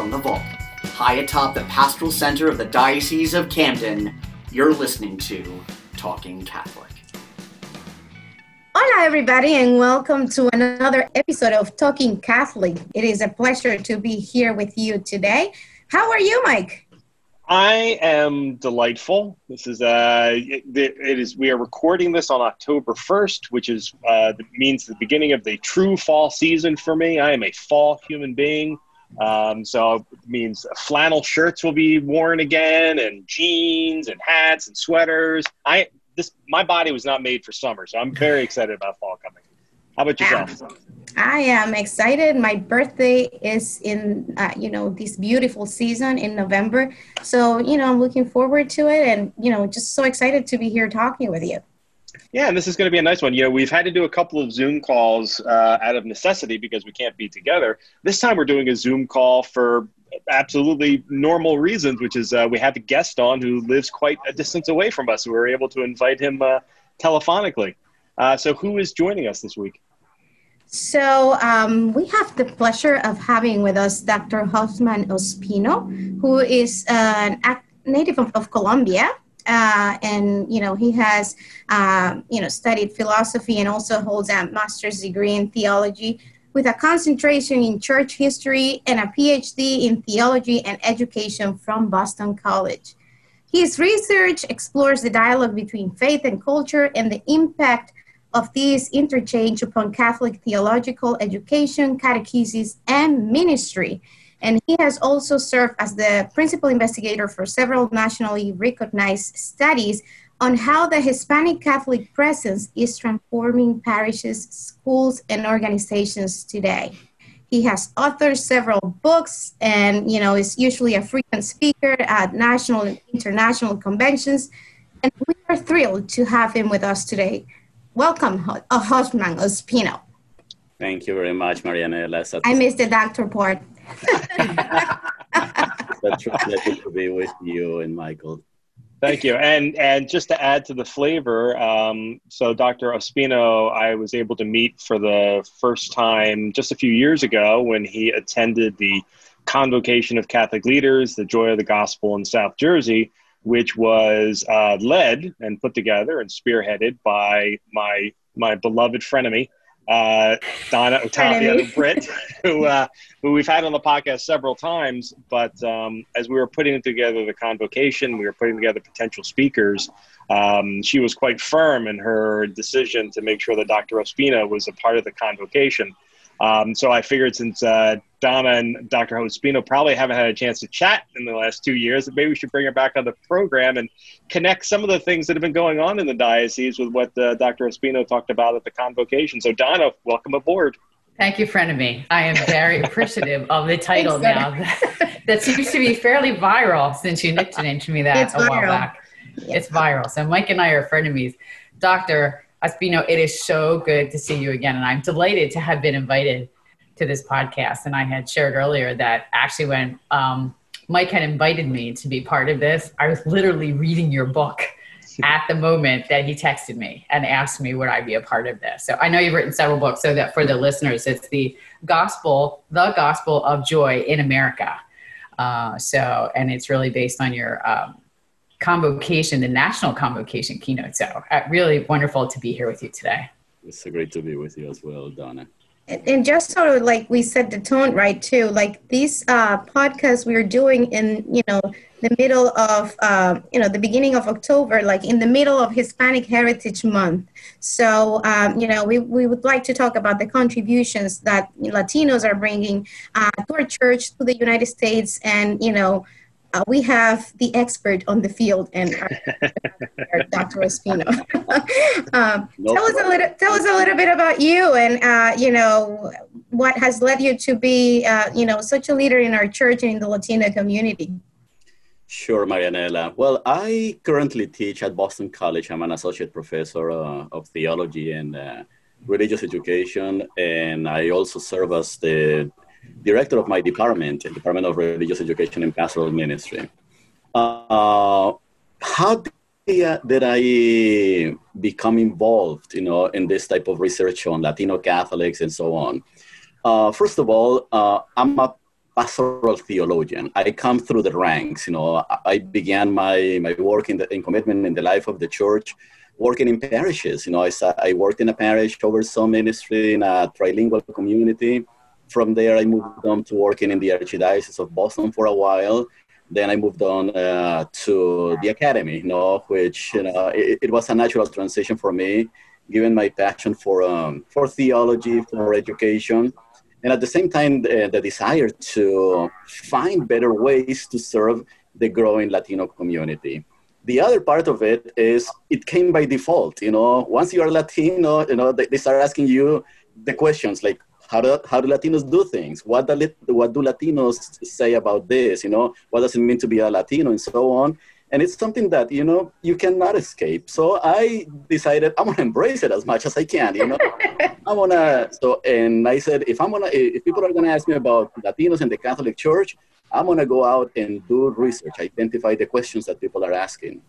from the vault, high atop the pastoral center of the Diocese of Camden, you're listening to Talking Catholic. Hola, everybody, and welcome to another episode of Talking Catholic. It is a pleasure to be here with you today. How are you, Mike? I am delightful. This is uh, it, it is. We are recording this on October first, which is uh, means the beginning of the true fall season for me. I am a fall human being, um, so it means flannel shirts will be worn again, and jeans and hats and sweaters. I this my body was not made for summer, so I'm very excited about fall coming. How about yourself? I am excited. My birthday is in, uh, you know, this beautiful season in November. So, you know, I'm looking forward to it and, you know, just so excited to be here talking with you. Yeah, and this is going to be a nice one. You know, we've had to do a couple of Zoom calls uh, out of necessity because we can't be together. This time we're doing a Zoom call for absolutely normal reasons, which is uh, we have a guest on who lives quite a distance away from us. We were able to invite him uh, telephonically. Uh, so, who is joining us this week? So um, we have the pleasure of having with us Dr. Hosffman Ospino, who is uh, an native of, of Colombia. Uh, and you know he has uh, you know studied philosophy and also holds a master's degree in theology with a concentration in church history and a phd in theology and education from boston college his research explores the dialogue between faith and culture and the impact of this interchange upon Catholic theological education, catechesis, and ministry. And he has also served as the principal investigator for several nationally recognized studies on how the Hispanic Catholic presence is transforming parishes, schools, and organizations today. He has authored several books and, you know, is usually a frequent speaker at national and international conventions. And we are thrilled to have him with us today. Welcome, uh, Hosffman Ospino. Thank you very much, Marianela. I missed the doctor part. It's a pleasure to be with you and Michael. Thank you. And and just to add to the flavor, um, so Dr. Ospino, I was able to meet for the first time just a few years ago when he attended the Convocation of Catholic Leaders, the Joy of the Gospel in South Jersey, which was uh, led and put together and spearheaded by my my beloved frenemy, uh, Donna Otavia Britt, who uh, who we've had on the podcast several times. But um, as we were putting together the convocation, we were putting together potential speakers. Um, she was quite firm in her decision to make sure that Dr. Ospino was a part of the convocation. Um, so I figured since uh, Donna and Dr. Ospino probably haven't had a chance to chat in the last two years, that maybe we should bring her back on the program and connect some of the things that have been going on in the diocese with what uh, Dr. Ospino talked about at the convocation. So Donna, welcome aboard. Thank you, friend of me. I am very appreciative of the title now. that seems to be fairly viral since you nicknamed me that it's a while back. It's viral. So Mike and I are frenemies. Doctor, Ospino, it is so good to see you again. And I'm delighted to have been invited to this podcast. And I had shared earlier that actually, when um, Mike had invited me to be part of this, I was literally reading your book at the moment that he texted me and asked me would I be a part of this. So I know you've written several books, so that for the listeners, it's the gospel, the gospel of joy in America. Uh, so, and it's really based on your um, convocation, the national convocation keynote. So uh, really wonderful to be here with you today. It's so great to be with you as well, Donna. And just sort of like we set the tone right too, like these uh, podcasts we are doing in, you know, the middle of, uh, you know, the beginning of October, like in the middle of Hispanic Heritage Month. So, um, you know, we, we would like to talk about the contributions that Latinos are bringing uh, to our church, to the United States, and, you know, uh, we have the expert on the field and Dr. Espino. um, tell us a little. Tell us a little bit about you, and uh, you know what has led you to be, uh, you know, such a leader in our church and in the Latino community. Sure, Marianela. Well, I currently teach at Boston College. I'm an associate professor uh, of theology and uh, religious education, and I also serve as the director of my department, Department of Religious Education and Pastoral Ministry. Uh, how did, did I become involved, you know, in this type of research on Latino Catholics and so on? Uh, first of all, uh, I'm a pastoral theologian. I come through the ranks. You know, I began my, my work in, the, in commitment in the life of the church, working in parishes. You know, I, I worked in a parish, oversaw ministry in a trilingual community. From there, I moved on to working in the Archdiocese of Boston for a while. Then I moved on uh, to the academy, you know, which you know it, it was a natural transition for me given my passion for, um, for theology, for education, and at the same time, the, the, desire to find better ways to serve the growing Latino community. The other part of it is it came by default. You know, once you are Latino, you know, they start asking you the questions like, how do, how do Latinos do things? What do, what do Latinos say about this? You know, what does it mean to be a Latino and so on? and it's something that you know you cannot escape so i decided i'm gonna embrace it as much as i can you know i wanna so and i said if i'm gonna if people are gonna ask me about latinos in the catholic church i'm gonna go out and do research identify the questions that people are asking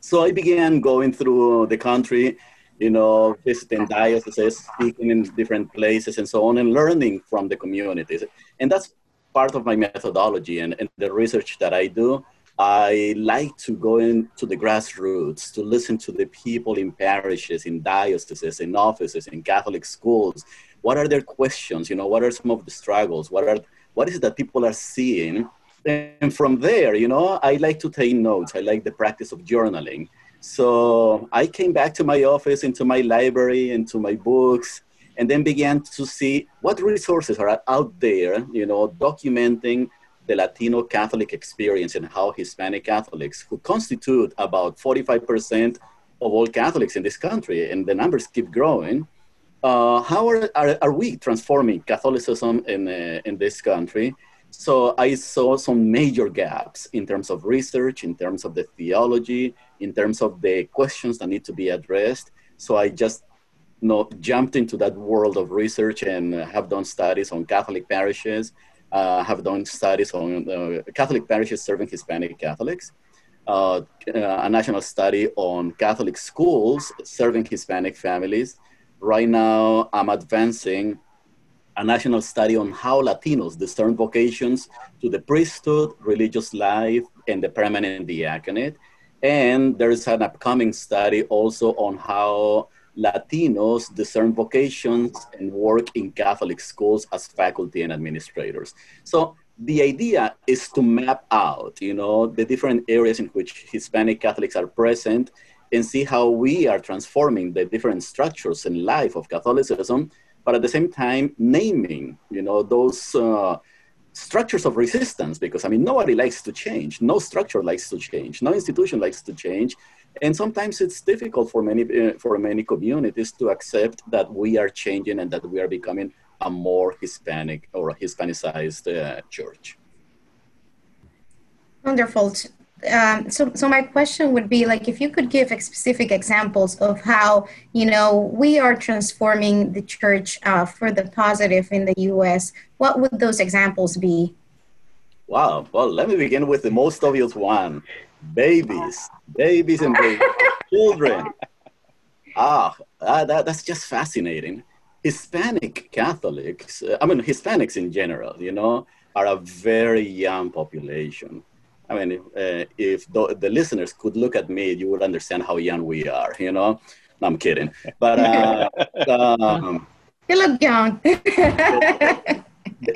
so i began going through the country you know visiting dioceses speaking in different places and so on and learning from the communities and that's part of my methodology and, and the research that i do I like to go into the grassroots to listen to the people in parishes, in dioceses, in offices, in Catholic schools. What are their questions? You know, what are some of the struggles? What are what is it that people are seeing? And from there, you know, I like to take notes. I like the practice of journaling. So I came back to my office, into my library, into my books, and then began to see what resources are out there, you know, documenting the Latino Catholic experience and how Hispanic Catholics, who constitute about 45% of all Catholics in this country, and the numbers keep growing, uh, how are, are, are, we transforming Catholicism in, uh, in this country? So I saw some major gaps in terms of research, in terms of the theology, in terms of the questions that need to be addressed. So I just you know, jumped into that world of research and have done studies on Catholic parishes uh, have done studies on uh, Catholic parishes serving Hispanic Catholics, uh, a national study on Catholic schools serving Hispanic families. Right now, I'm advancing a national study on how Latinos discern vocations to the priesthood, religious life, and the permanent diaconate. And there's an upcoming study also on how Latinos discern vocations and work in Catholic schools as faculty and administrators. So the idea is to map out, you know, the different areas in which Hispanic Catholics are present and see how we are transforming the different structures and life of Catholicism, but at the same time naming, you know, those uh, structures of resistance because I mean nobody likes to change. No structure likes to change. No institution likes to change. And sometimes it's difficult for many uh, for many communities to accept that we are changing and that we are becoming a more Hispanic or a Hispanicized uh, church. Wonderful. Um, so, so my question would be like, if you could give specific examples of how you know we are transforming the church uh, for the positive in the U.S., what would those examples be? Wow. Well, let me begin with the most obvious one: babies, babies and babies, children. Ah, that, that, that's just fascinating. Hispanic Catholics, I mean Hispanics in general, you know, are a very young population I mean, uh, if the, the, listeners could look at me, you would understand how young we are, you know? No, I'm kidding. But uh, um, you look young. the,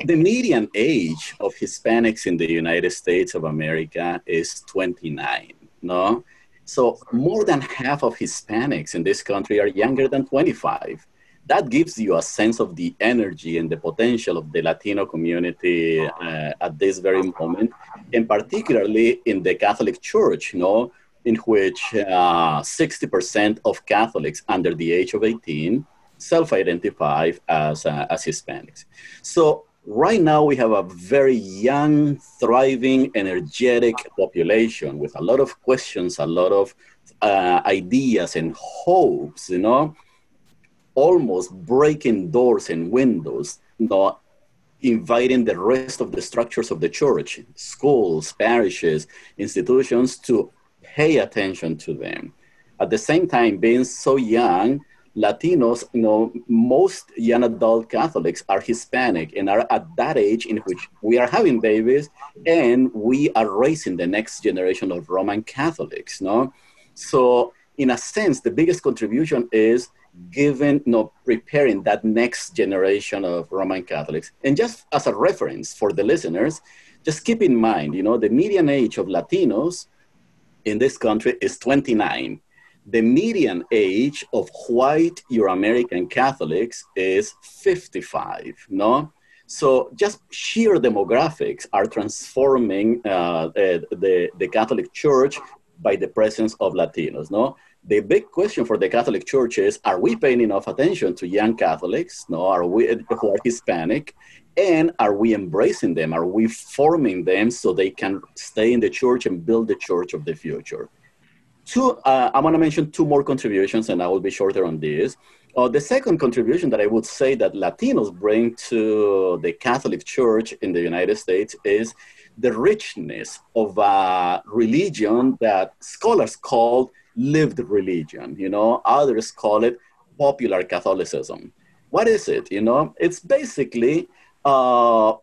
the median age of Hispanics in the United States of America is 29, no? So more than half of Hispanics in this country are younger than 25 that gives you a sense of the energy and the potential of the Latino community uh, at this very moment, and particularly in the Catholic Church, you know, in which uh, 60% of Catholics under the age of 18 self-identify as, uh, as Hispanics. So right now we have a very young, thriving, energetic population with a lot of questions, a lot of uh, ideas and hopes, you know, almost breaking doors and windows, not inviting the rest of the structures of the church, schools, parishes, institutions to pay attention to them. At the same time, being so young, Latinos, you know, most young adult Catholics are Hispanic and are at that age in which we are having babies and we are raising the next generation of Roman Catholics, no? So in a sense, the biggest contribution is given, you know, preparing that next generation of Roman Catholics. And just as a reference for the listeners, just keep in mind, you know, the median age of Latinos in this country is 29 the median age of white Euro-American Catholics is 55, no? So just sheer demographics are transforming uh, the, the Catholic Church by the presence of Latinos, no? The big question for the Catholic Church is, are we paying enough attention to young Catholics, no? Are we, who are Hispanic? And are we embracing them? Are we forming them so they can stay in the church and build the church of the future? two, uh, I'm going to mention two more contributions, and I will be shorter on this. Uh, the second contribution that I would say that Latinos bring to the Catholic Church in the United States is the richness of a religion that scholars call lived religion. You know, others call it popular Catholicism. What is it? You know, it's basically uh,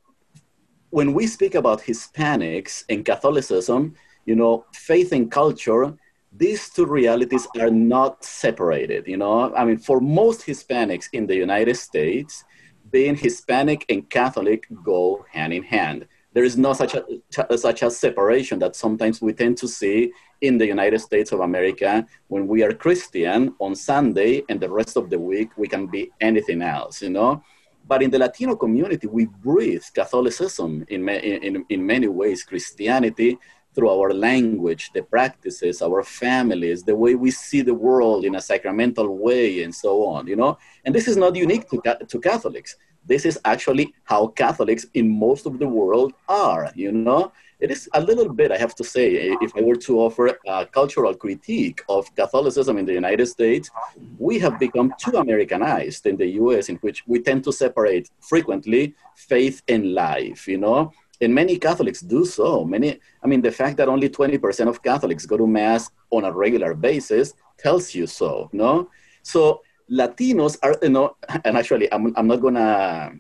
when we speak about Hispanics and Catholicism, you know, faith and culture these two realities are not separated. You know, I mean, for most Hispanics in the United States, being Hispanic and Catholic go hand in hand. There is no such a, uh, such a separation that sometimes we tend to see in the United States of America when we are Christian on Sunday and the rest of the week we can be anything else, you know? But in the Latino community, we breathe Catholicism in, in, in many ways, Christianity, through our language, the practices, our families, the way we see the world in a sacramental way, and so on, you know? And this is not unique to, to Catholics. This is actually how Catholics in most of the world are, you know? It is a little bit, I have to say, if I were to offer a cultural critique of Catholicism in the United States, we have become too Americanized in the US, in which we tend to separate frequently faith and life, you know? and many Catholics do so. Many, I mean, the fact that only 20% of Catholics go to Mass on a regular basis tells you so, no? So Latinos are, you know, and actually, I'm, I'm not gonna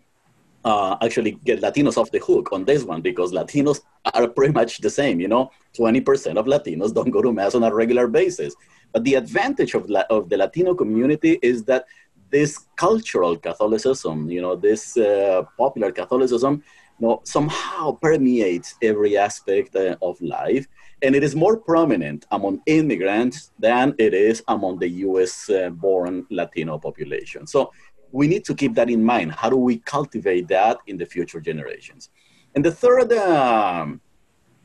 uh, actually get Latinos off the hook on this one because Latinos are pretty much the same, you know? 20% of Latinos don't go to Mass on a regular basis. But the advantage of, La- of the Latino community is that this cultural Catholicism, you know, this uh, popular Catholicism you know, somehow permeates every aspect uh, of life. And it is more prominent among immigrants than it is among the US uh, born Latino population. So we need to keep that in mind. How do we cultivate that in the future generations? And the third um,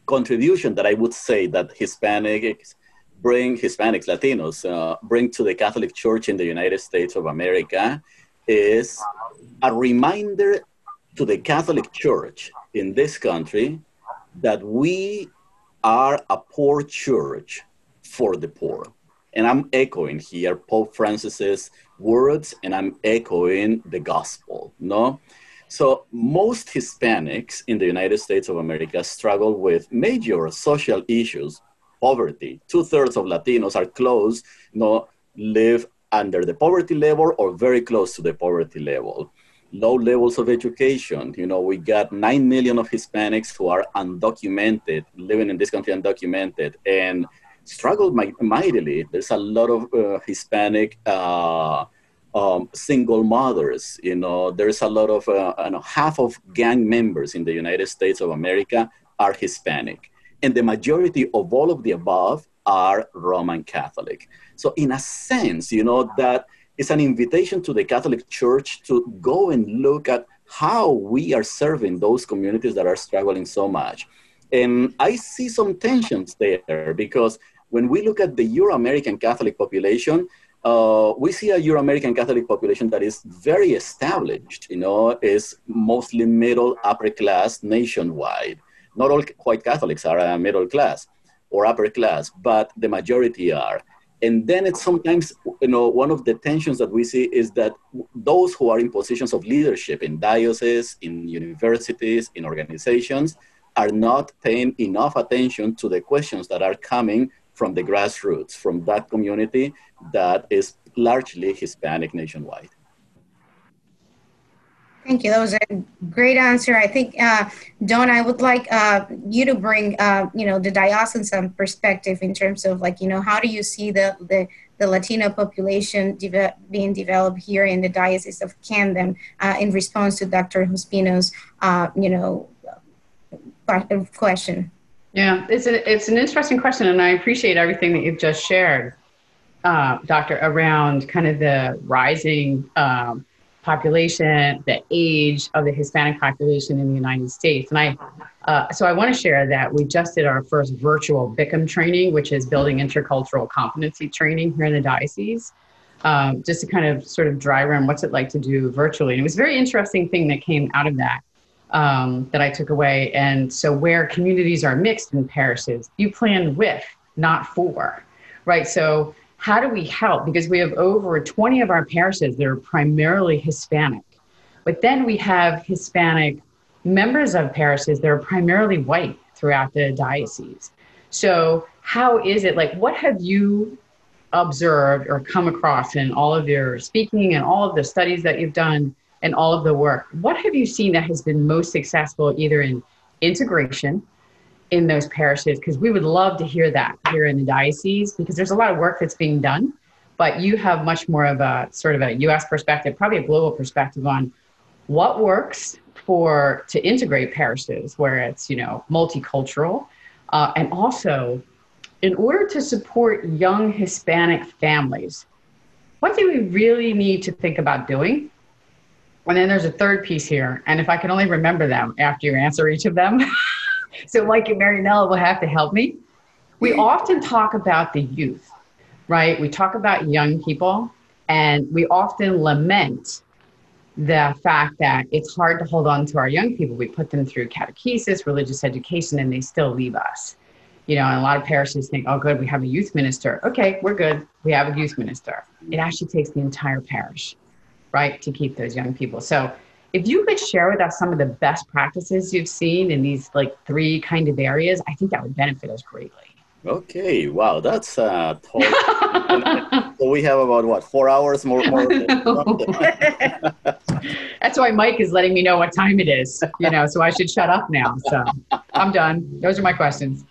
contribution that I would say that Hispanics bring, Hispanics, Latinos, uh, bring to the Catholic Church in the United States of America is a reminder to the Catholic Church in this country that we are a poor church for the poor. And I'm echoing here Pope Francis's words and I'm echoing the gospel, no? So most Hispanics in the United States of America struggle with major social issues, poverty. Two thirds of Latinos are close, no, live under the poverty level or very close to the poverty level low levels of education. You know, we got 9 million of Hispanics who are undocumented, living in this country undocumented, and struggled mightily. There's a lot of uh, Hispanic uh, um, single mothers. You know, there's a lot of, uh, you know, half of gang members in the United States of America are Hispanic. And the majority of all of the above are Roman Catholic. So, in a sense, you know, that it's an invitation to the Catholic Church to go and look at how we are serving those communities that are struggling so much. And I see some tensions there because when we look at the Euro American Catholic population, uh, we see a Euro American Catholic population that is very established, you know, is mostly middle, upper class nationwide. Not all white Catholics are middle class or upper class, but the majority are and then it's sometimes you know one of the tensions that we see is that those who are in positions of leadership in dioceses in universities in organizations are not paying enough attention to the questions that are coming from the grassroots from that community that is largely Hispanic nationwide. Thank you. That was a great answer. I think, uh, Don, I would like uh, you to bring, uh, you know, the diocesan perspective in terms of like, you know, how do you see the the, the Latino population de- being developed here in the Diocese of Camden uh, in response to Dr. Ospino's, uh, you know, question? Yeah, it's a, it's an interesting question, and I appreciate everything that you've just shared, uh, Doctor, around kind of the rising. Um, population, the age of the Hispanic population in the United States. And I, uh, so I want to share that we just did our first virtual BICM training, which is building intercultural competency training here in the diocese. Um, just to kind of sort of dry run what's it like to do virtually. And it was a very interesting thing that came out of that um, that I took away. And so, where communities are mixed in parishes, you plan with, not for, right? So, how do we help? Because we have over 20 of our parishes that are primarily Hispanic, but then we have Hispanic members of parishes that are primarily white throughout the diocese. So, how is it like, what have you observed or come across in all of your speaking and all of the studies that you've done and all of the work? What have you seen that has been most successful either in integration? In those parishes because we would love to hear that here in the diocese because there's a lot of work that's being done. But you have much more of a sort of a us perspective probably a global perspective on what works for to integrate parishes where it's you know multicultural. Uh, and also in order to support young hispanic families what do we really need to think about doing? And then there's a third piece here and if i can only remember them after you answer each of them so Mike and Marianella will have to help me. We often talk about the youth, right? We talk about young people, and we often lament the fact that it's hard to hold on to our young people. We put them through catechesis, religious education, and they still leave us. You know, and a lot of parishes think, oh, good, we have a youth minister. Okay, we're good. We have a youth minister. It actually takes the entire parish, right, to keep those young people. So if you could share with us some of the best practices you've seen in these like three kind of areas, I think that would benefit us greatly. Okay, wow, that's uh, so we have about what four hours more. more that's why Mike is letting me know what time it is. You know, so I should shut up now. So I'm done. Those are my questions.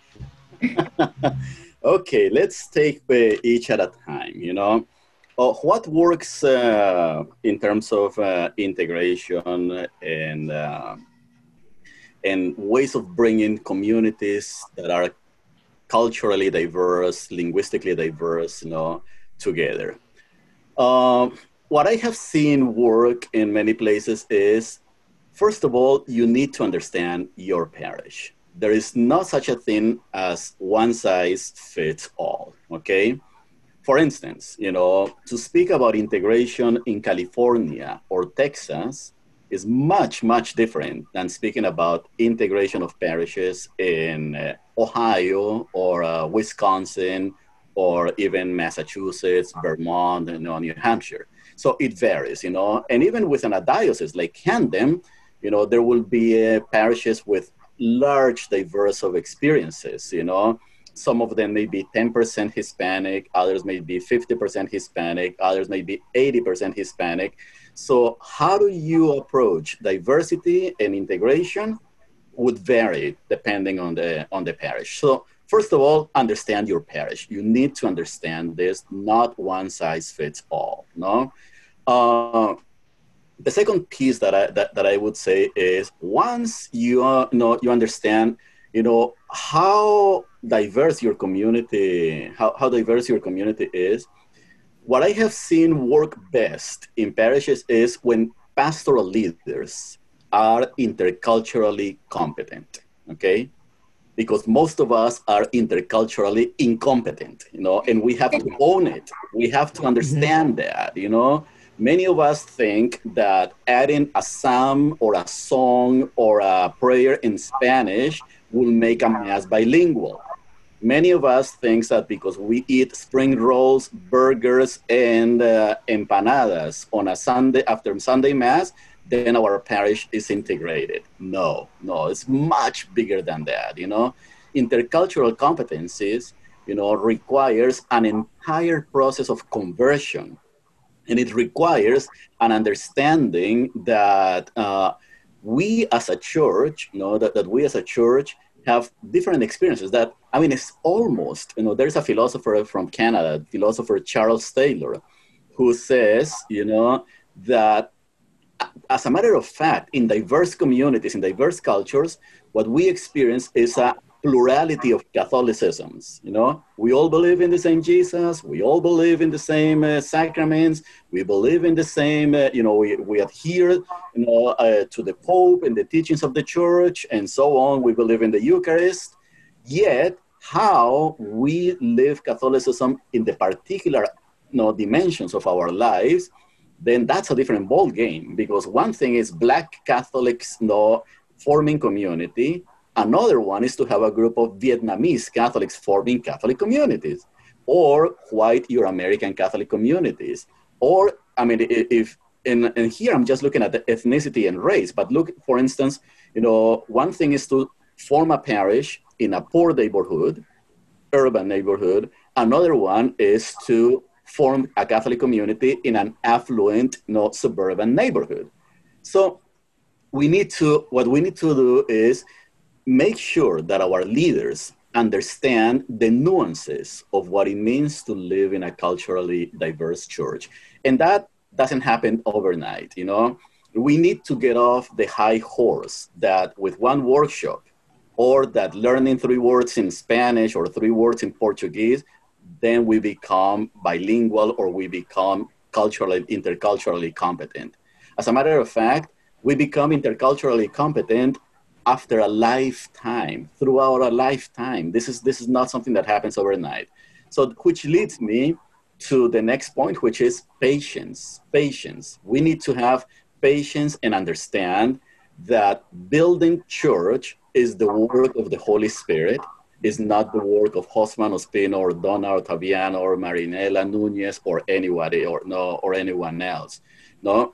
okay, let's take each at a time. You know, what works uh, in terms of uh, integration and uh, and ways of bringing communities that are culturally diverse, linguistically diverse, you know, together? Um, what I have seen work in many places is, first of all, you need to understand your parish. There is not such a thing as one size fits all. Okay for instance, you know, to speak about integration in California or Texas is much, much different than speaking about integration of parishes in uh, Ohio or uh, Wisconsin or even Massachusetts, Vermont, and you know, New Hampshire. So it varies, you know, and even within a diocese like Camden, you know, there will be uh, parishes with large diverse of experiences, you know, some of them may be 10% Hispanic, others may be 50% Hispanic, others may be 80% Hispanic. So, how do you approach diversity and integration would vary depending on the on the parish. So, first of all, understand your parish. You need to understand this. Not one size fits all. No. Uh, the second piece that I that, that I would say is once you uh, know you understand you know how diverse your community how, how diverse your community is. What i have seen work best in parishes is when pastoral leaders are interculturally competent okay? Because most of us are interculturally incompetent you know and we have to own it. We have to understand that you know? Many of us think that adding a psalm or a song or a prayer in spanish will make a mass bilingual. Many of us think that because we eat spring rolls, burgers, and uh, empanadas on a Sunday after Sunday mass, then our parish is integrated. No, no, it's much bigger than that. You know, intercultural competencies, you know, requires an entire process of conversion And it requires an understanding that uh, we as a church, you know, that, that we as a church have different experiences that, I mean, it's almost, you know, there's a philosopher from Canada, philosopher Charles Taylor, who says, you know, that as a matter of fact, in diverse communities, in diverse cultures, what we experience is a plurality of Catholicisms. You know, we all believe in the same Jesus. We all believe in the same uh, sacraments. We believe in the same. Uh, you know, we, we adhere, you know, uh, to the Pope and the teachings of the Church, and so on. We believe in the Eucharist. Yet, how we live Catholicism in the particular, you know, dimensions of our lives, then that's a different ball game. Because one thing is Black Catholics, you know, forming community Another one is to have a group of Vietnamese Catholics forming Catholic communities, or white Euro-American Catholic communities, or I mean, if and, and here I'm just looking at the ethnicity and race, but look, for instance, you know, one thing is to form a parish in a poor neighborhood, urban neighborhood. Another one is to form a Catholic community in an affluent, not suburban neighborhood. So we need to, what we need to do is make sure that our leaders understand the nuances of what it means to live in a culturally diverse church. And that doesn't happen overnight, you know? We need to get off the high horse that with one workshop or that learning three words in Spanish or three words in Portuguese, then we become bilingual or we become culturally, interculturally competent. As a matter of fact, we become interculturally competent after a lifetime, throughout a lifetime. This is, this is not something that happens overnight. So, which leads me to the next point, which is patience. Patience. We need to have patience and understand that building church is the work of the Holy Spirit, is not the work of Hosffman Ospino or Donna or Taviano or Marinela Nunez or anybody or no or anyone else. No,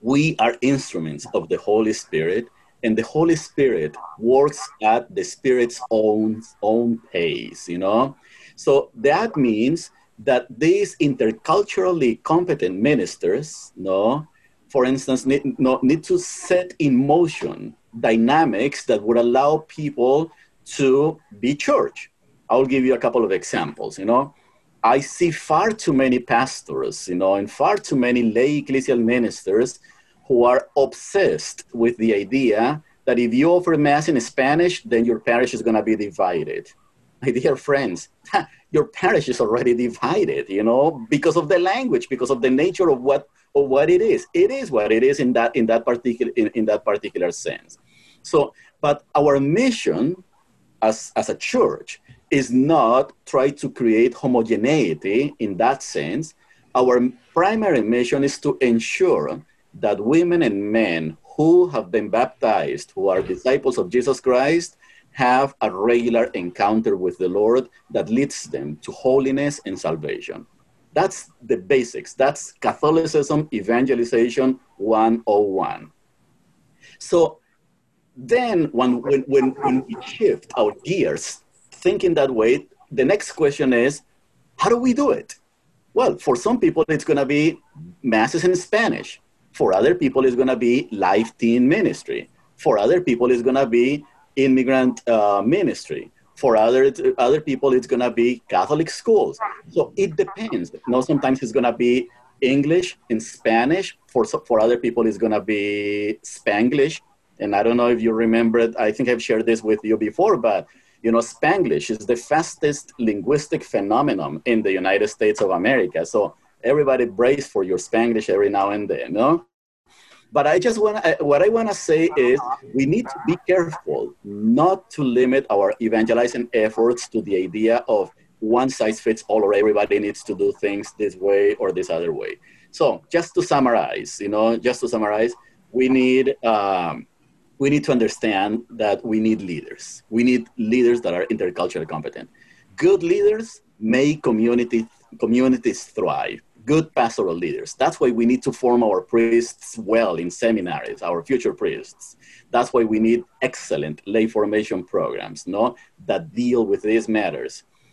we are instruments of the Holy Spirit and the Holy Spirit works at the Spirit's own own pace, you know. So that means that these interculturally competent ministers, no, for instance, need, no, need to set in motion dynamics that would allow people to be church. I'll give you a couple of examples, you know. I see far too many pastors, you know, and far too many lay ecclesial ministers who are obsessed with the idea that if you offer mass in Spanish, then your parish is going to be divided. My dear friends, your parish is already divided, you know, because of the language, because of the nature of what of what it is. It is what it is in that in that particular in, in that particular sense. So, but our mission as as a church is not try to create homogeneity in that sense. Our primary mission is to ensure that women and men who have been baptized, who are disciples of Jesus Christ, have a regular encounter with the Lord that leads them to holiness and salvation. That's the basics. That's Catholicism Evangelization 101. So then, when, when, when, when we shift our gears, thinking that way, the next question is how do we do it? Well, for some people, it's going to be masses in Spanish. For other people, it's going to be life teen ministry. For other people, it's going to be immigrant uh, ministry. For other, other people, it's going to be Catholic schools. So it depends. You know, sometimes it's going to be English and Spanish. For, for other people, it's going to be Spanglish. And I don't know if you remember it. I think I've shared this with you before, but you know, Spanglish is the fastest linguistic phenomenon in the United States of America. So everybody brace for your Spanglish every now and then, no? But I just want what I want to say is we need to be careful not to limit our evangelizing efforts to the idea of one size fits all or everybody needs to do things this way or this other way. So just to summarize, you know, just to summarize, we need um, we need to understand that we need leaders. We need leaders that are interculturally competent. Good leaders make community communities thrive good pastoral leaders. That's why we need to form our priests well in seminaries, our future priests. That's why we need excellent lay formation programs, no, that deal with these matters.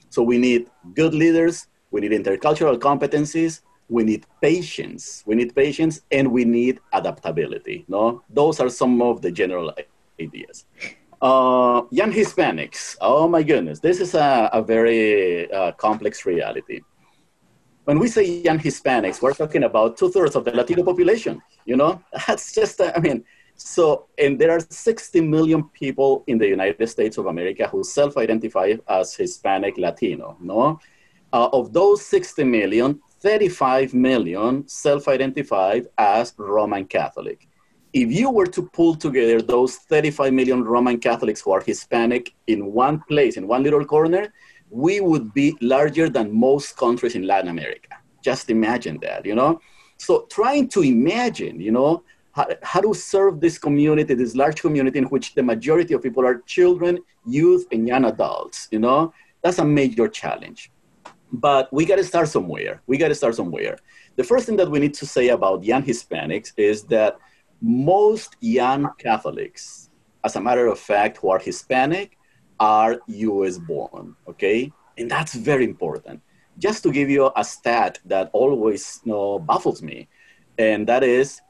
So we need good leaders, we need intercultural competencies, we need patience, we need patience, and we need adaptability. No, those are some of the general ideas. Uh, young Hispanics. Oh my goodness, this is a, a very uh, complex reality. When we say young Hispanics, we're talking about two thirds of the Latino population. You know, that's just, I mean, so, and there are 60 million people in the United States of America who self identify as Hispanic Latino. No? Uh, of those 60 million, 35 million self identified as Roman Catholic. If you were to pull together those 35 million Roman Catholics who are Hispanic in one place, in one little corner, we would be larger than most countries in Latin America. Just imagine that, you know? So trying to imagine, you know, how, how to serve this community, this large community in which the majority of people are children, youth, and young adults, you know, that's a major challenge. But we got to start somewhere. We got to start somewhere. The first thing that we need to say about young Hispanics is that most young Catholics, as a matter of fact, who are Hispanic, are US born, okay? And that's very important. Just to give you a stat that always you know, baffles me, and that is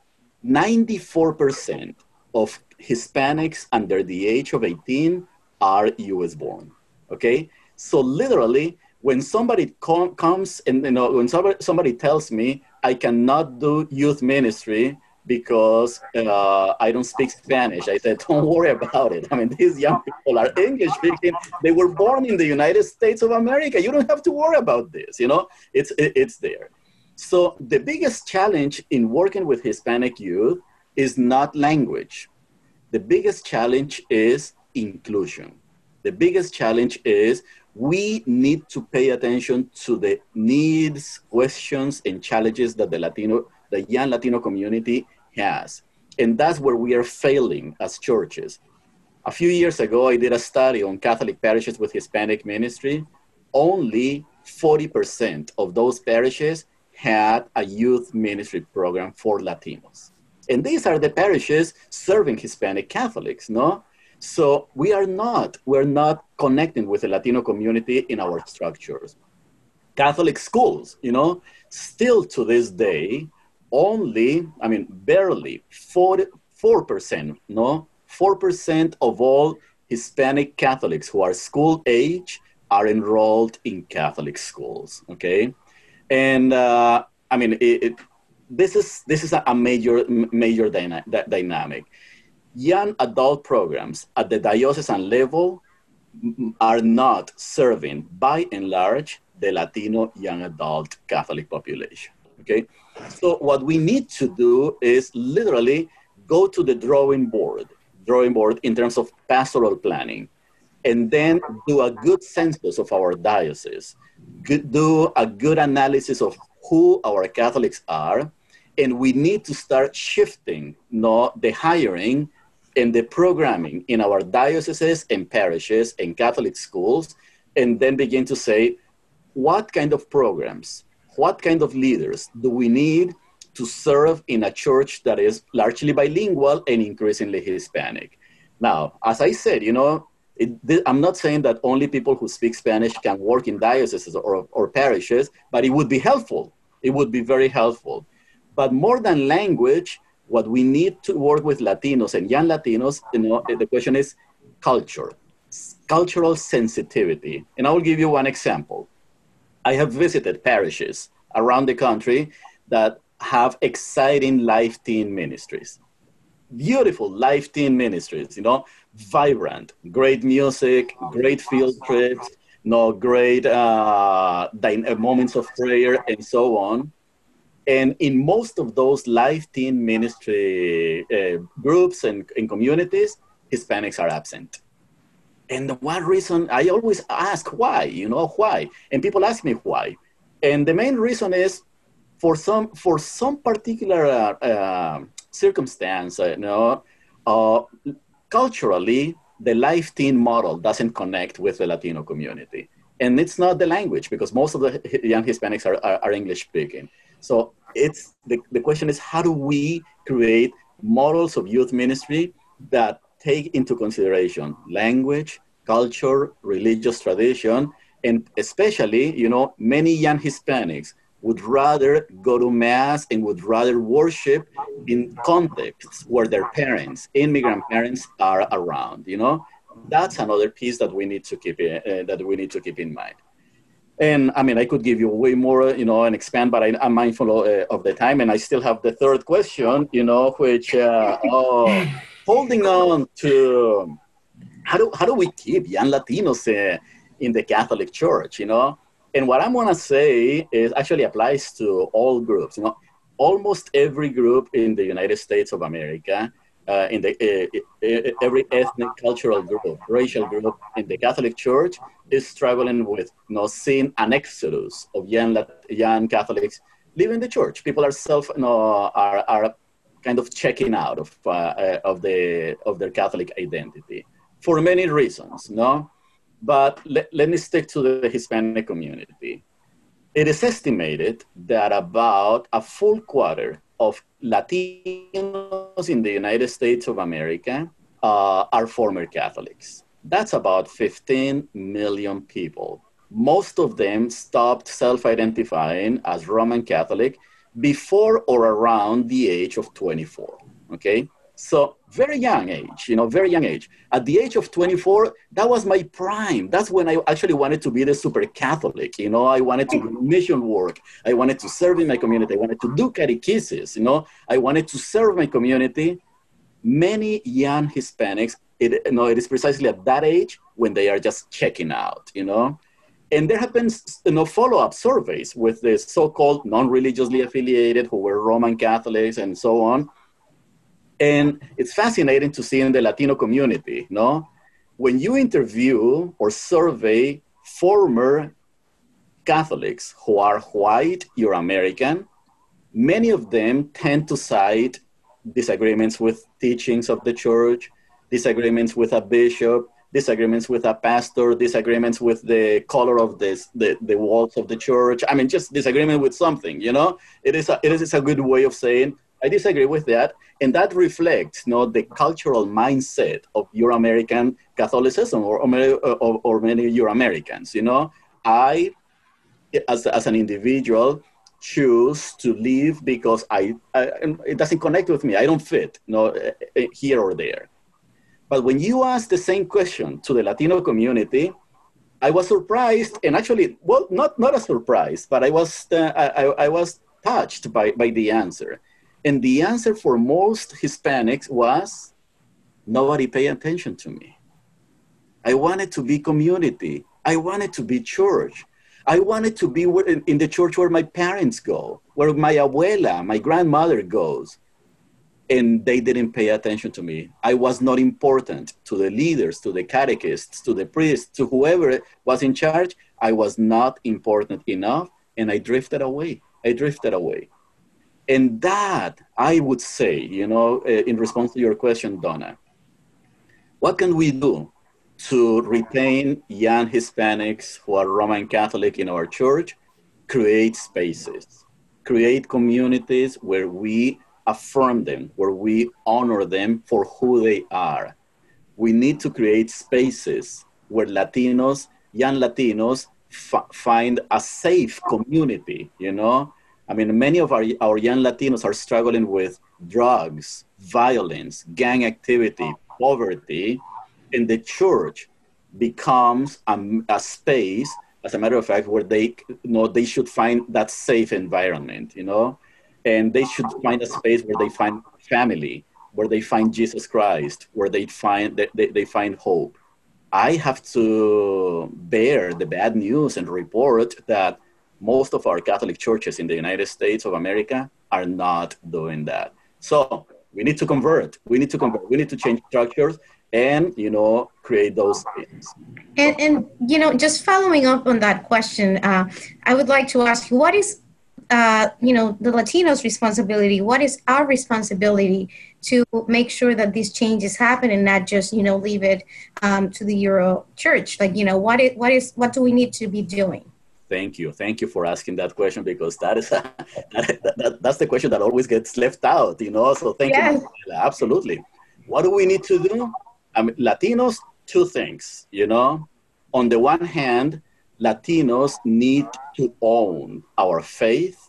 94% of Hispanics under the age of 18 are US born, okay? So literally, when somebody com- comes and you know, when somebody, somebody tells me I cannot do youth ministry because uh, I don't speak Spanish. I said, don't worry about it. I mean, these young people are English speaking. They were born in the United States of America. You don't have to worry about this. You know, it's it's there. So the biggest challenge in working with Hispanic youth is not language. The biggest challenge is inclusion. The biggest challenge is we need to pay attention to the needs, questions, and challenges that the Latino, the young Latino community has. And that's where we are failing as churches. A few years ago, I did a study on Catholic parishes with Hispanic ministry. Only 40% of those parishes had a youth ministry program for Latinos. And these are the parishes serving Hispanic Catholics, no? So we are not, we're not connecting with the Latino community in our structures. Catholic schools, you know, still to this day only, I mean, barely 4, 4%, no? 4% of all Hispanic Catholics who are school age are enrolled in Catholic schools, okay? And uh, I mean, it, it, this is, this is a major, major dyna- dynamic. Young adult programs at the diocesan level are not serving, by and large, the Latino young adult Catholic population. Okay, so what we need to do is literally go to the drawing board, drawing board in terms of pastoral planning, and then do a good census of our diocese, do a good analysis of who our Catholics are, and we need to start shifting no, the hiring and the programming in our dioceses and parishes and Catholic schools, and then begin to say, what kind of programs, what kind of leaders do we need to serve in a church that is largely bilingual and increasingly Hispanic? Now, as I said, you know, it, I'm not saying that only people who speak Spanish can work in dioceses or, or parishes, but it would be helpful. It would be very helpful. But more than language, what we need to work with Latinos and young Latinos, you know, eh, the question is culture, cultural sensitivity. And I will give you one example. I have visited parishes around the country that have exciting life teen ministries. Beautiful life teen ministries, you know, vibrant, great music, great field trips, you know, great uh, uh, moments of prayer, and so on. And in most of those life teen ministry uh, groups and, and communities, Hispanics are absent. And the one reason I always ask why, you know, why? And people ask me why. And the main reason is for some for some particular uh, uh, circumstance, uh, you know, uh, culturally, the life teen model doesn't connect with the Latino community. And it's not the language because most of the young Hispanics are, are, are English speaking. So it's the, the question is how do we create models of youth ministry that take into consideration language, culture, religious tradition, and especially, you know, many young Hispanics would rather go to mass and would rather worship in contexts where their parents, immigrant parents, are around. You know, that's another piece that we need to keep in, uh, that we need to keep in mind. And I mean, I could give you way more, you know, and expand, but I, am mindful of, uh, of, the time, and I still have the third question, you know, which uh, oh, holding on to how do how do we keep young Latinos in the Catholic Church, you know? And what I'm gonna say is actually applies to all groups. You know, almost every group in the United States of America, uh, in the uh, every ethnic, cultural group, racial group in the Catholic Church is struggling with you know seeing an exodus of young young Catholics leaving the church. People are self you know, are are kind of checking out of uh, uh of the of their Catholic identity for many reasons. No, but let, let me stick to the Hispanic community. It is estimated that about a full quarter of Latinos in the United States of America uh, are former Catholics. That's about 15 million people. Most of them stopped self identifying as Roman Catholic before or around the age of 24. Okay? So very young age, you know, very young age. At the age of 24, that was my prime. That's when I actually wanted to be the super Catholic. You know, I wanted to do mission work. I wanted to serve in my community. I wanted to do catechesis. You know, I wanted to serve my community. Many young Hispanics, it, you know, it is precisely at that age when they are just checking out. You know, and there have been you know, follow-up surveys with the so-called non-religiously affiliated who were Roman Catholics and so on and it's fascinating to see in the Latino community, no? When you interview or survey former Catholics who are white, you're American, many of them tend to cite disagreements with teachings of the church, disagreements with a bishop, disagreements with a pastor, disagreements with the color of this, the, the walls of the church. I mean, just disagreement with something, you know? It is a, it is a good way of saying, I disagree with that. And that reflects you know, the cultural mindset of Euro-American Catholicism or, or, or many Euro-Americans. You know, I, as, as an individual, choose to leave because I, I, it doesn't connect with me. I don't fit, you know, eh, eh, here or there. But when you ask the same question to the Latino community, I was surprised, and actually, well, not not a surprise, but I was uh, I, I was touched by by the answer. And the answer for most Hispanics was nobody pay attention to me. I wanted to be community. I wanted to be church. I wanted to be in the church where my parents go, where my abuela, my grandmother goes. And they didn't pay attention to me. I was not important to the leaders, to the catechists, to the priests, to whoever was in charge. I was not important enough, and I drifted away. I drifted away. And that, I would say, you know, uh, in response to your question, Donna, what can we do to retain young Hispanics who are Roman Catholic in our church? Create spaces, create communities where we affirm them, where we honor them for who they are. We need to create spaces where Latinos, young Latinos, f- find a safe community, you know, I mean, many of our, our young Latinos are struggling with drugs, violence, gang activity, poverty, and the church becomes a, a, space, as a matter of fact, where they you know they should find that safe environment, you know, and they should find a space where they find family, where they find Jesus Christ, where they find they, they find hope. I have to bear the bad news and report that most of our Catholic churches in the United States of America are not doing that. So we need to convert. We need to convert. We need to change structures and you know create those things. And and you know just following up on that question, uh, I would like to ask you what is uh, you know the Latinos' responsibility. What is our responsibility to make sure that these changes happen and not just you know leave it um, to the Euro Church? Like you know what is what is what do we need to be doing? Thank you. Thank you for asking that question because that is a, that, that, that's the question that always gets left out, you know. So thank yes. you. Absolutely. What do we need to do? I mean, Latinos, two things, you know. On the one hand, Latinos need to own our faith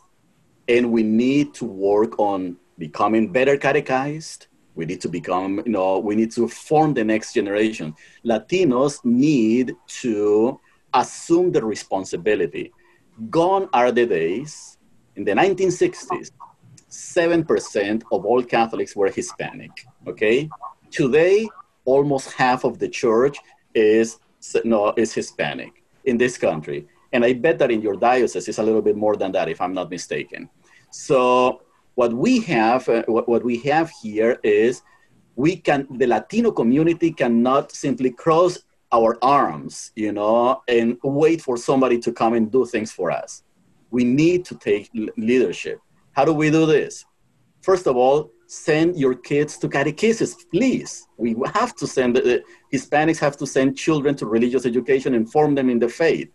and we need to work on becoming better catechized. We need to become, you know, we need to form the next generation. Latinos need to assume the responsibility. Gone are the days in the 1960s, 7% of all Catholics were Hispanic, okay? Today, almost half of the church is, no, is Hispanic in this country. And I bet that in your diocese it's a little bit more than that, if I'm not mistaken. So what we have, uh, what, what we have here is we can, the Latino community cannot simply cross our arms, you know, and wait for somebody to come and do things for us. We need to take leadership. How do we do this? First of all, send your kids to catechesis, please. We have to send, the Hispanics have to send children to religious education and form them in the faith.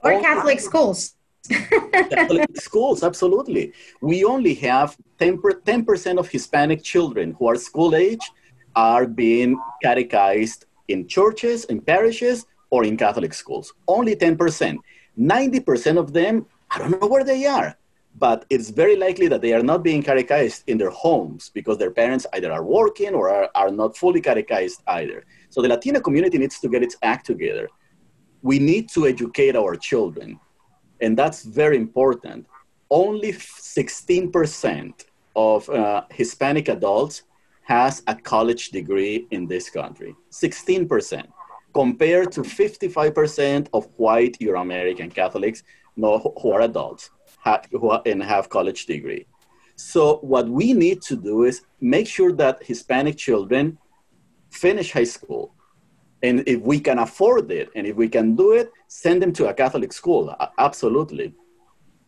Or All Catholic schools. Catholic schools, absolutely. We only have 10 percent of Hispanic children who are school age are being catechized in churches, in parishes, or in Catholic schools. Only 10%. 90% of them, I don't know where they are, but it's very likely that they are not being catechized in their homes because their parents either are working or are, are not fully catechized either. So the Latino community needs to get its act together. We need to educate our children and that's very important. Only 16% of uh, Hispanic adults has a college degree in this country. 16%, compared to 55% of white Euro-American Catholics who are adults who are, and have college degree. So what we need to do is make sure that Hispanic children finish high school, and if we can afford it and if we can do it, send them to a Catholic school, absolutely.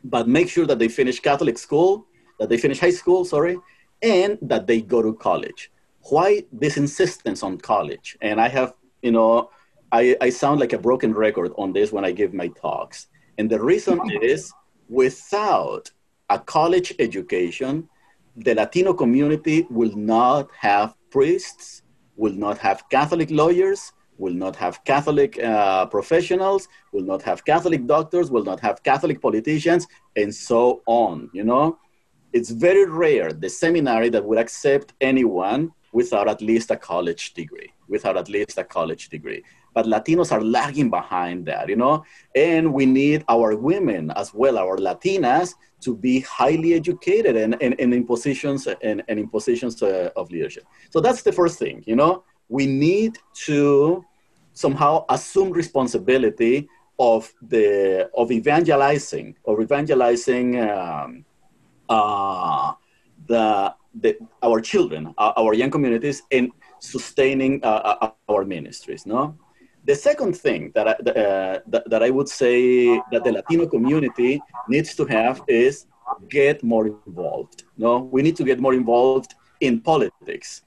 But make sure that they finish Catholic school, that they finish high school, sorry, and that they go to college. Why this insistence on college? And I have, you know, I, I sound like a broken record on this when I give my talks. And the reason mm-hmm. is without a college education, the Latino community will not have priests, will not have Catholic lawyers, will not have Catholic uh, professionals, will not have Catholic doctors, will not have Catholic politicians, and so on. You know, it's very rare the seminary that would accept anyone without at least a college degree, without at least a college degree. But Latinos are lagging behind that, you know, and we need our women as well, our Latinas, to be highly educated and, and, and in positions and, and in positions uh, of leadership. So that's the first thing, you know? We need to somehow assume responsibility of the of evangelizing of evangelizing um, uh, the, the our children our, our young communities in sustaining uh, uh our ministries no the second thing that I, uh, that, that I would say that the Latino community needs to have is get more involved. No, we need to get more involved in politics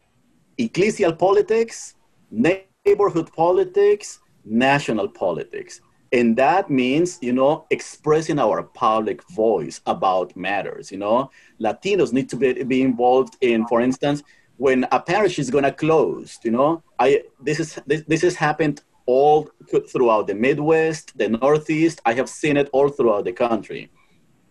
ecclesial politics, neighborhood politics, national politics. And that means, you know, expressing our public voice about matters. You know, Latinos need to be, be involved in, for instance, when a parish is going to close. You know, I this is this, this has happened all throughout the Midwest, the Northeast. I have seen it all throughout the country.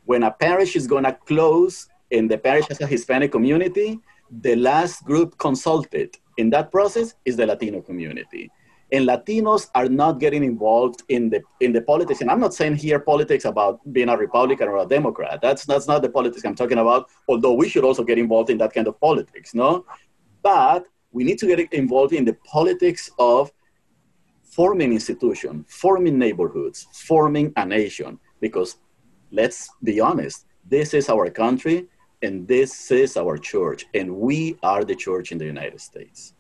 When a parish is going to close and the parish has a Hispanic community, the last group consulted in that process is the Latino community. And Latinos are not getting involved in the in the politics. And I'm not saying here politics about being a Republican or a Democrat. That's that's not the politics I'm talking about. Although we should also get involved in that kind of politics, no. But we need to get involved in the politics of forming institution, forming neighborhoods, forming a nation. Because let's be honest, this is our country and this is our church, and we are the church in the United States.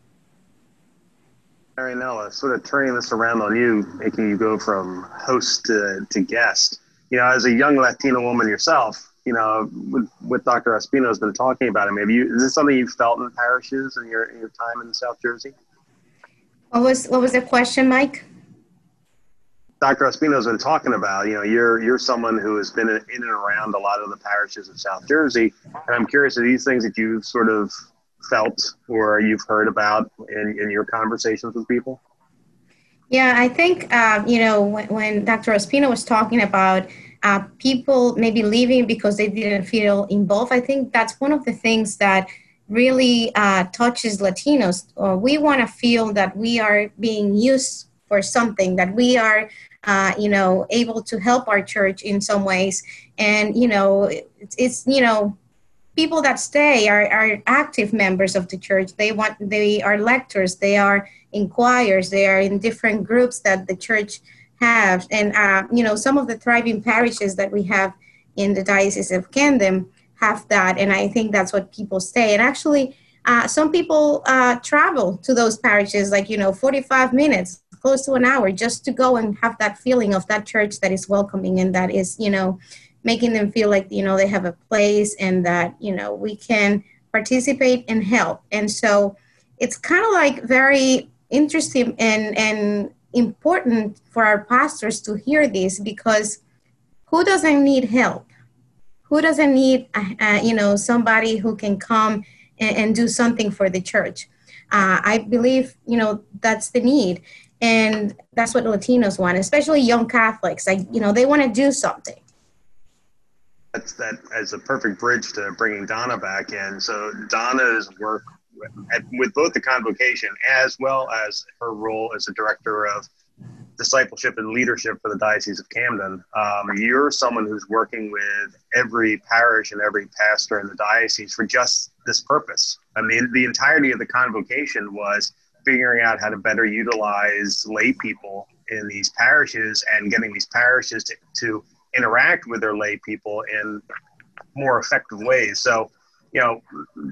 Marianela, sort of turning this around on you, making you go from host to, to guest. You know, as a young Latina woman yourself, you know, with, with Dr. Ospino has been talking about it. Maybe you, is this something you felt in parishes in your, in your time in South Jersey? What was what was the question, Mike? Dr. Ospino's been talking about. You know, you're you're someone who has been in and around a lot of the parishes of South Jersey, and I'm curious are these things that you've sort of felt or you've heard about in, in your conversations with people? Yeah, I think, uh, you know, when, when, Dr. Ospino was talking about uh, people maybe leaving because they didn't feel involved, I think that's one of the things that really uh, touches Latinos. Uh, we want to feel that we are being used for something, that we are, uh, you know, able to help our church in some ways. And, you know, it's, it's you know, people that stay are, are active members of the church. They want, they are lectors, they are in choirs, they are in different groups that the church has. And, uh, you know, some of the thriving parishes that we have in the Diocese of Camden have that. And I think that's what people say. And actually, uh, some people uh, travel to those parishes, like, you know, 45 minutes, close to an hour, just to go and have that feeling of that church that is welcoming and that is, you know, making them feel like, you know, they have a place and that, you know, we can participate and help. And so it's kind of like very interesting and, and important for our pastors to hear this because who doesn't need help? Who doesn't need, uh, uh, you know, somebody who can come and, and do something for the church? Uh, I believe, you know, that's the need. And that's what Latinos want, especially young Catholics. Like, you know, they want to do something. That's that as a perfect bridge to bringing Donna back in. So Donna's work with both the convocation as well as her role as a director of discipleship and leadership for the Diocese of Camden. Um, you're someone who's working with every parish and every pastor in the diocese for just this purpose. I mean, the entirety of the convocation was figuring out how to better utilize lay people in these parishes and getting these parishes to, to interact with their lay people in more effective ways. So, you know,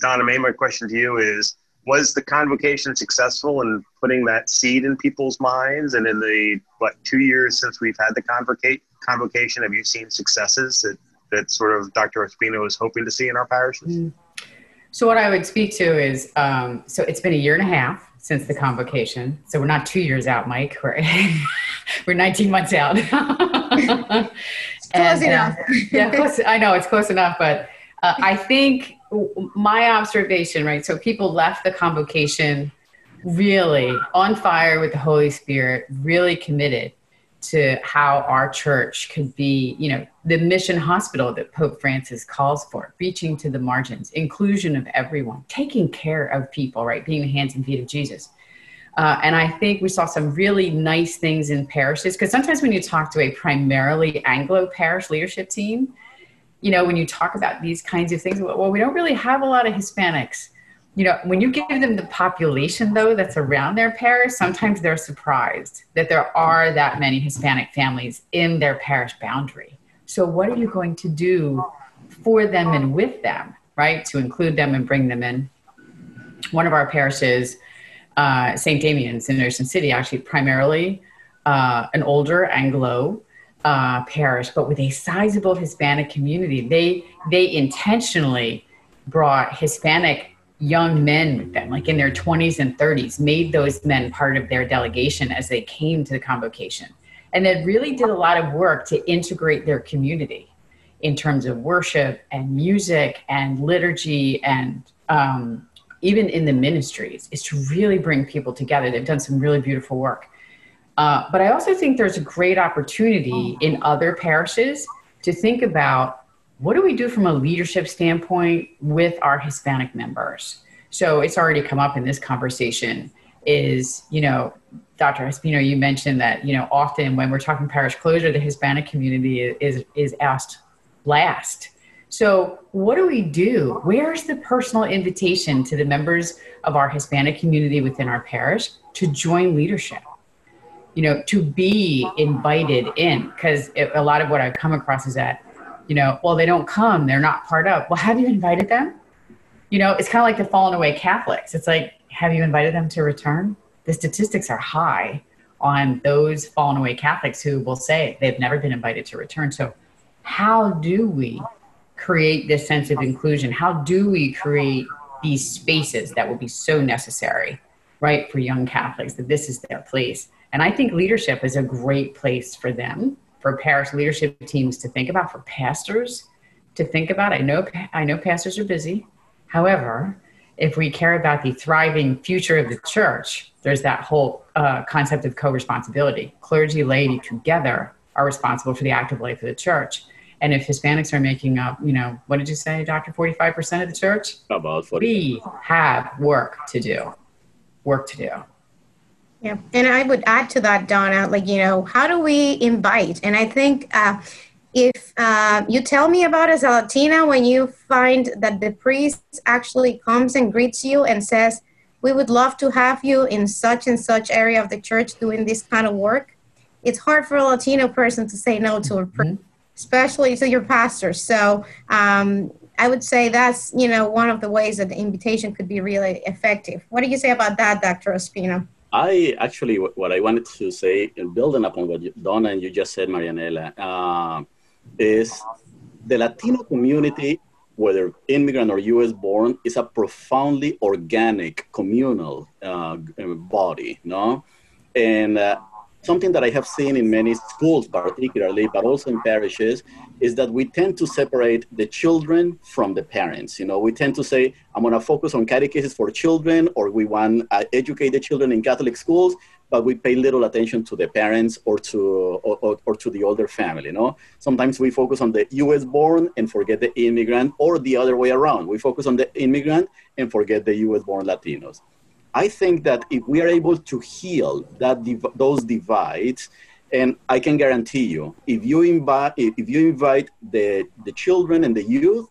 Donna, maybe my question to you is was the convocation successful in putting that seed in people's minds? And in the what two years since we've had the convoca- convocation, have you seen successes that that sort of Dr. Ospino is hoping to see in our parishes? Mm. So what I would speak to is um, so it's been a year and a half since the convocation. So we're not two years out, Mike. We're we're 19 months out. close and, enough. Uh, yeah, close, I know it's close enough, but uh, I think my observation, right? So people left the convocation really on fire with the Holy Spirit, really committed to how our church could be, you know, the mission hospital that Pope Francis calls for, reaching to the margins, inclusion of everyone, taking care of people, right? Being the hands and feet of Jesus. Uh, and I think we saw some really nice things in parishes because sometimes when you talk to a primarily Anglo parish leadership team, you know, when you talk about these kinds of things, well, we don't really have a lot of Hispanics. You know, when you give them the population, though, that's around their parish, sometimes they're surprised that there are that many Hispanic families in their parish boundary. So, what are you going to do for them and with them, right, to include them and bring them in? One of our parishes, uh, St. Damien's in Ocean City, actually primarily uh, an older Anglo uh, parish, but with a sizable Hispanic community. They they intentionally brought Hispanic young men with them, like in their 20s and 30s, made those men part of their delegation as they came to the convocation. And they really did a lot of work to integrate their community in terms of worship and music and liturgy and um, even in the ministries, is to really bring people together. They've done some really beautiful work. Uh, but I also think there's a great opportunity in other parishes to think about what do we do from a leadership standpoint with our Hispanic members. So it's already come up in this conversation. Is you know, Dr. Ospino, you mentioned that you know often when we're talking parish closure, the Hispanic community is is asked last. So, what do we do? Where's the personal invitation to the members of our Hispanic community within our parish to join leadership? You know, to be invited in. Because a lot of what I've come across is that, you know, well, they don't come, they're not part of. Well, have you invited them? You know, it's kind of like the fallen away Catholics. It's like, have you invited them to return? The statistics are high on those fallen away Catholics who will say they've never been invited to return. So, how do we create this sense of inclusion? How do we create these spaces that will be so necessary, right, for young Catholics that this is their place? And I think leadership is a great place for them, for parish leadership teams to think about, for pastors to think about. I know I know pastors are busy. However, if we care about the thriving future of the church, there's that whole uh, concept of co responsibility. Clergy, laity together are responsible for the active life of the church. And if Hispanics are making up, you know, what did you say, Doctor, 45% of the church? About 40 We have work to do. Work to do. Yeah. And I would add to that, Donna, like, you know, how do we invite? And I think uh, if uh, you tell me about as a Latina, when you find that the priest actually comes and greets you and says, we would love to have you in such and such area of the church doing this kind of work, it's hard for a Latino person to say no to a priest, mm-hmm. especially to your pastor. So um, I would say that's, you know, one of the ways that the invitation could be really effective. What do you say about that, Dr. Ospino? I actually, what I wanted to say, building upon what Donna and you just said, Marianela, uh, is the Latino community, whether immigrant or US born, is a profoundly organic communal uh, body, no? And uh, something that I have seen in many schools, particularly, but also in parishes, is that we tend to separate the children from the parents. You know, we tend to say, I'm going to focus on catechesis for children, or we want to educate the children in Catholic schools, but we pay little attention to the parents or to or, or, or to the older family. No, sometimes we focus on the U.S. born and forget the immigrant, or the other way around. We focus on the immigrant and forget the U.S. born Latinos. I think that if we are able to heal that those divides, and I can guarantee you, if you invite if you invite the the children and the youth,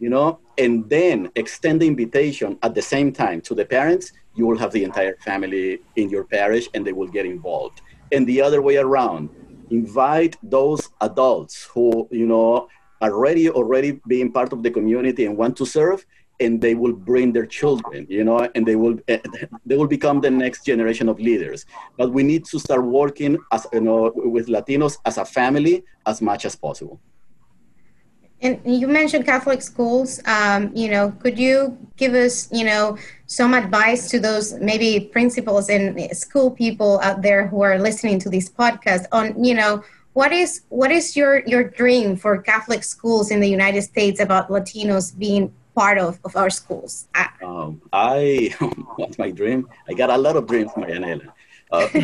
you know, and then extend the invitation at the same time to the parents, you will have the entire family in your parish and they will get involved. And the other way around, invite those adults who you know already already being part of the community and want to serve and they will bring their children you know and they will uh, they will become the next generation of leaders but we need to start working as you know with latinos as a family as much as possible and you mentioned Catholic schools. Um, you know, could you give us, you know, some advice to those maybe principals and school people out there who are listening to this podcast on, you know, what is what is your your dream for Catholic schools in the United States about Latinos being part of, of our schools? Um, I, what's my dream? I got a lot of dreams, Marianela. Uh,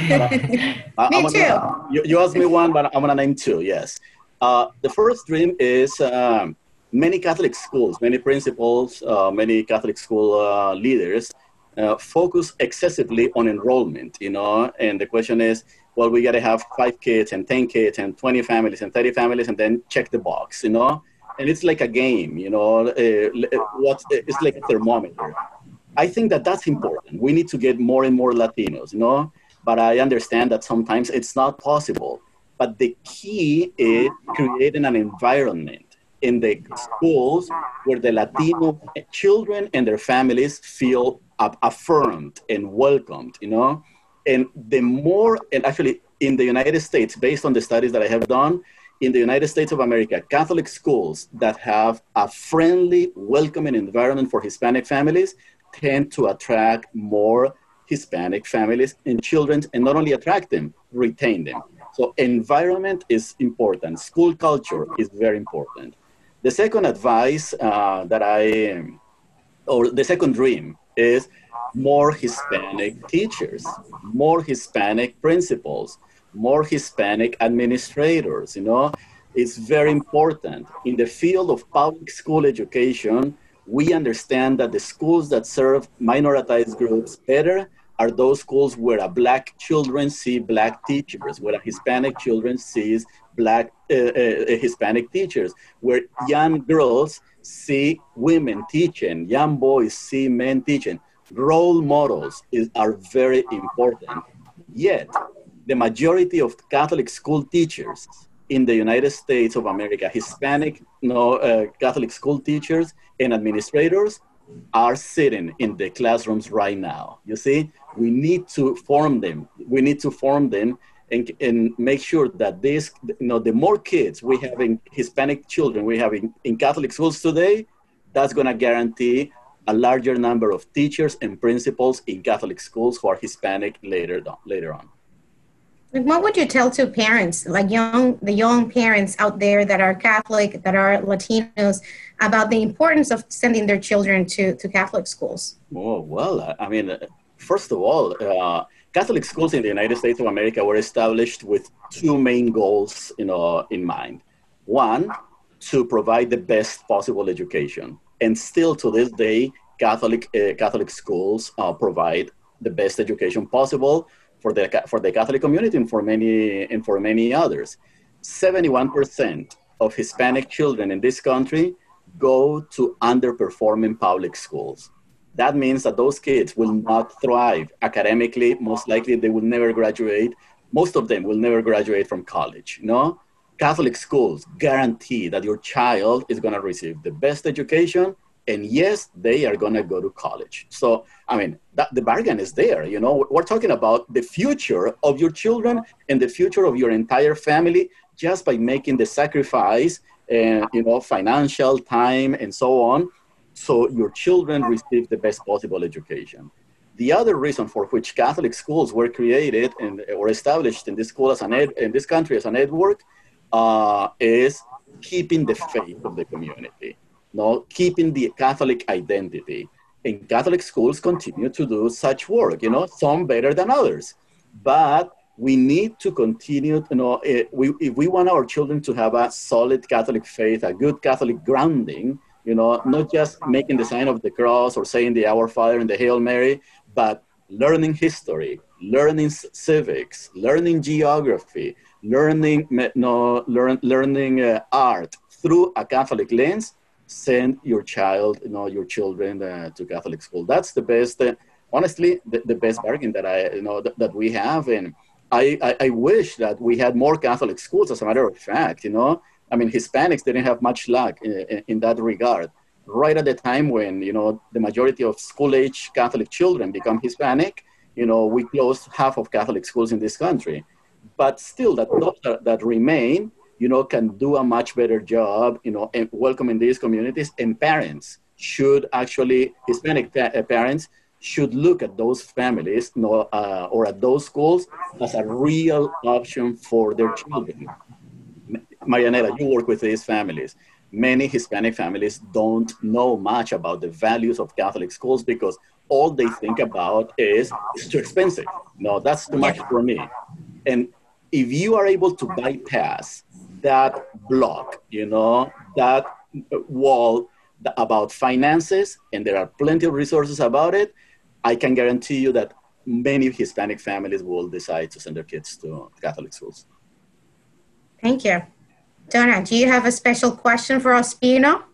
I, me too. Gonna, you, you asked me one, but I'm gonna name two. Yes. Uh, the first dream is um, many Catholic schools, many principals, uh, many Catholic school uh, leaders uh, focus excessively on enrollment. You know, and the question is, well, we got to have five kids and ten kids and twenty families and thirty families, and then check the box. You know, and it's like a game, you know. Uh, what it's like a thermometer. I think that that's important. We need to get more and more Latinos, you know. But I understand that sometimes it's not possible. But the key is creating an environment in the schools where the Latino children and their families feel affirmed and welcomed, you know. And the more, and actually in the United States, based on the studies that I have done, in the United States of America, Catholic schools that have a friendly, welcoming environment for Hispanic families tend to attract more Hispanic families and children, and not only attract them, retain them. So, environment is important. School culture is very important. The second advice uh, that I, or the second dream, is more Hispanic teachers, more Hispanic principals more Hispanic administrators, you know. It's very important. In the field of public school education, we understand that the schools that serve minoritized groups better are those schools where a black children see black teachers, where a Hispanic children sees black uh, uh, Hispanic teachers, where young girls see women teaching, young boys see men teaching. Role models is, are very important. Yet, the majority of Catholic school teachers in the United States of America, Hispanic no, uh, Catholic school teachers and administrators are sitting in the classrooms right now. You see, we need to form them. We need to form them and, and make sure that this, you know, the more kids we have in Hispanic children we have in, in Catholic schools today, that's going to guarantee a larger number of teachers and principals in Catholic schools who are Hispanic later on. Later on. Like, what would you tell to parents, like young, the young parents out there that are Catholic, that are Latinos, about the importance of sending their children to, to Catholic schools? Oh, well, I mean, first of all, uh, Catholic schools in the United States of America were established with two main goals know, in mind. One, to provide the best possible education. And still to this day, Catholic, uh, Catholic schools uh, provide the best education possible for the, for the Catholic community and for many, and for many others. 71% of Hispanic children in this country go to underperforming public schools. That means that those kids will not thrive academically. Most likely, they will never graduate. Most of them will never graduate from college. No, Catholic schools guarantee that your child is going to receive the best education and yes they are going to go to college. So i mean that, the bargain is there you know? We're talking about the future of your children and the future of your entire family just by making the sacrifice and you know financial time and so on so your children receive the best possible education. The other reason for which catholic schools were created and or established in this school as an ed, in this country as a network uh, is keeping the faith of the community no, keeping the Catholic identity. And Catholic schools continue to do such work, you know, some better than others. But we need to continue, you know, eh, if we want our children to have a solid Catholic faith, a good Catholic grounding, you know, not just making the sign of the cross or saying the Our Father and the Hail Mary, but learning history, learning civics, learning geography, learning, no, learn, learning uh, art through a Catholic lens, send your child, you know, your children uh, to Catholic school. That's the best, uh, honestly, the, the, best bargain that I, you know, th- that we have. And I, I, I, wish that we had more Catholic schools. As a matter of fact, you know, I mean, Hispanics didn't have much luck in, in, in that regard. Right at the time when you know the majority of school-age Catholic children become Hispanic, you know, we closed half of Catholic schools in this country. But still, that that, that remain you know, can do a much better job, you know, in welcoming these communities. And parents should actually, Hispanic pa- uh, parents should look at those families you know, uh, or at those schools as a real option for their children. Marianela, you work with these families. Many Hispanic families don't know much about the values of Catholic schools because all they think about is it's too expensive. No, that's too much for me. And if you are able to bypass that block, you know, that wall about finances, and there are plenty of resources about it, I can guarantee you that many Hispanic families will decide to send their kids to Catholic schools. Thank you. Donna, do you have a special question for Ospino?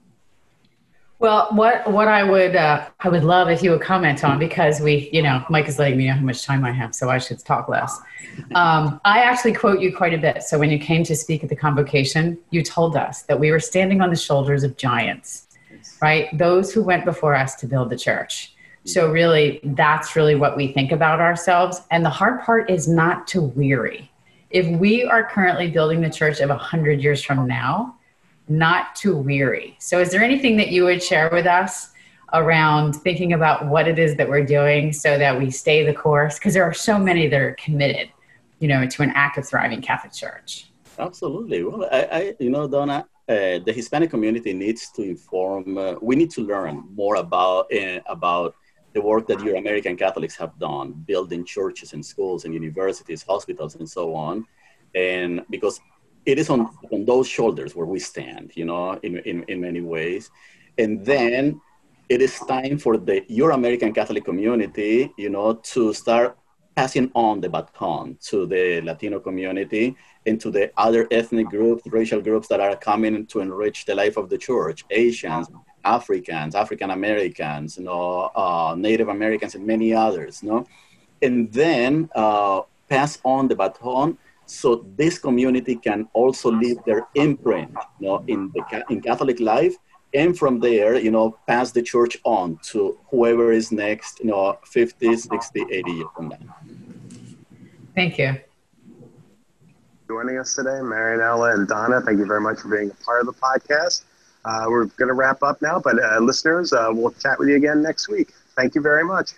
Well, what what I would uh, I would love if you would comment on because we you know Mike is letting me know how much time I have, so I should talk less. Um, I actually quote you quite a bit. So when you came to speak at the convocation, you told us that we were standing on the shoulders of giants, right? Those who went before us to build the church. So really, that's really what we think about ourselves. And the hard part is not to weary. If we are currently building the church of hundred years from now not too weary. So, is there anything that you would share with us around thinking about what it is that we're doing so that we stay the course? Because there are so many that are committed, you know, to an active, thriving Catholic Church. Absolutely. Well, I, I you know, Donna, uh, the Hispanic community needs to inform. Uh, we need to learn more about uh, about the work that Euro-American Catholics have done, building churches and schools and universities, hospitals, and so on. And because it is on, on those shoulders where we stand, you know, in, in, in many ways. And then it is time for the Euro-American Catholic community, you know, to start passing on the baton to the Latino community and to the other ethnic groups, racial groups that are coming to enrich the life of the church, Asians, Africans, African Americans, you know, uh, Native Americans, and many others, you no? And then uh, pass on the baton so this community can also leave their imprint you know, in, the, in Catholic life and from there, you know, pass the church on to whoever is next, you know, 50, 60, 80 years from now. Thank you. Joining us today, Marianela and Donna, thank you very much for being a part of the podcast. Uh, we're going to wrap up now, but uh, listeners, uh, we'll chat with you again next week. Thank you very much.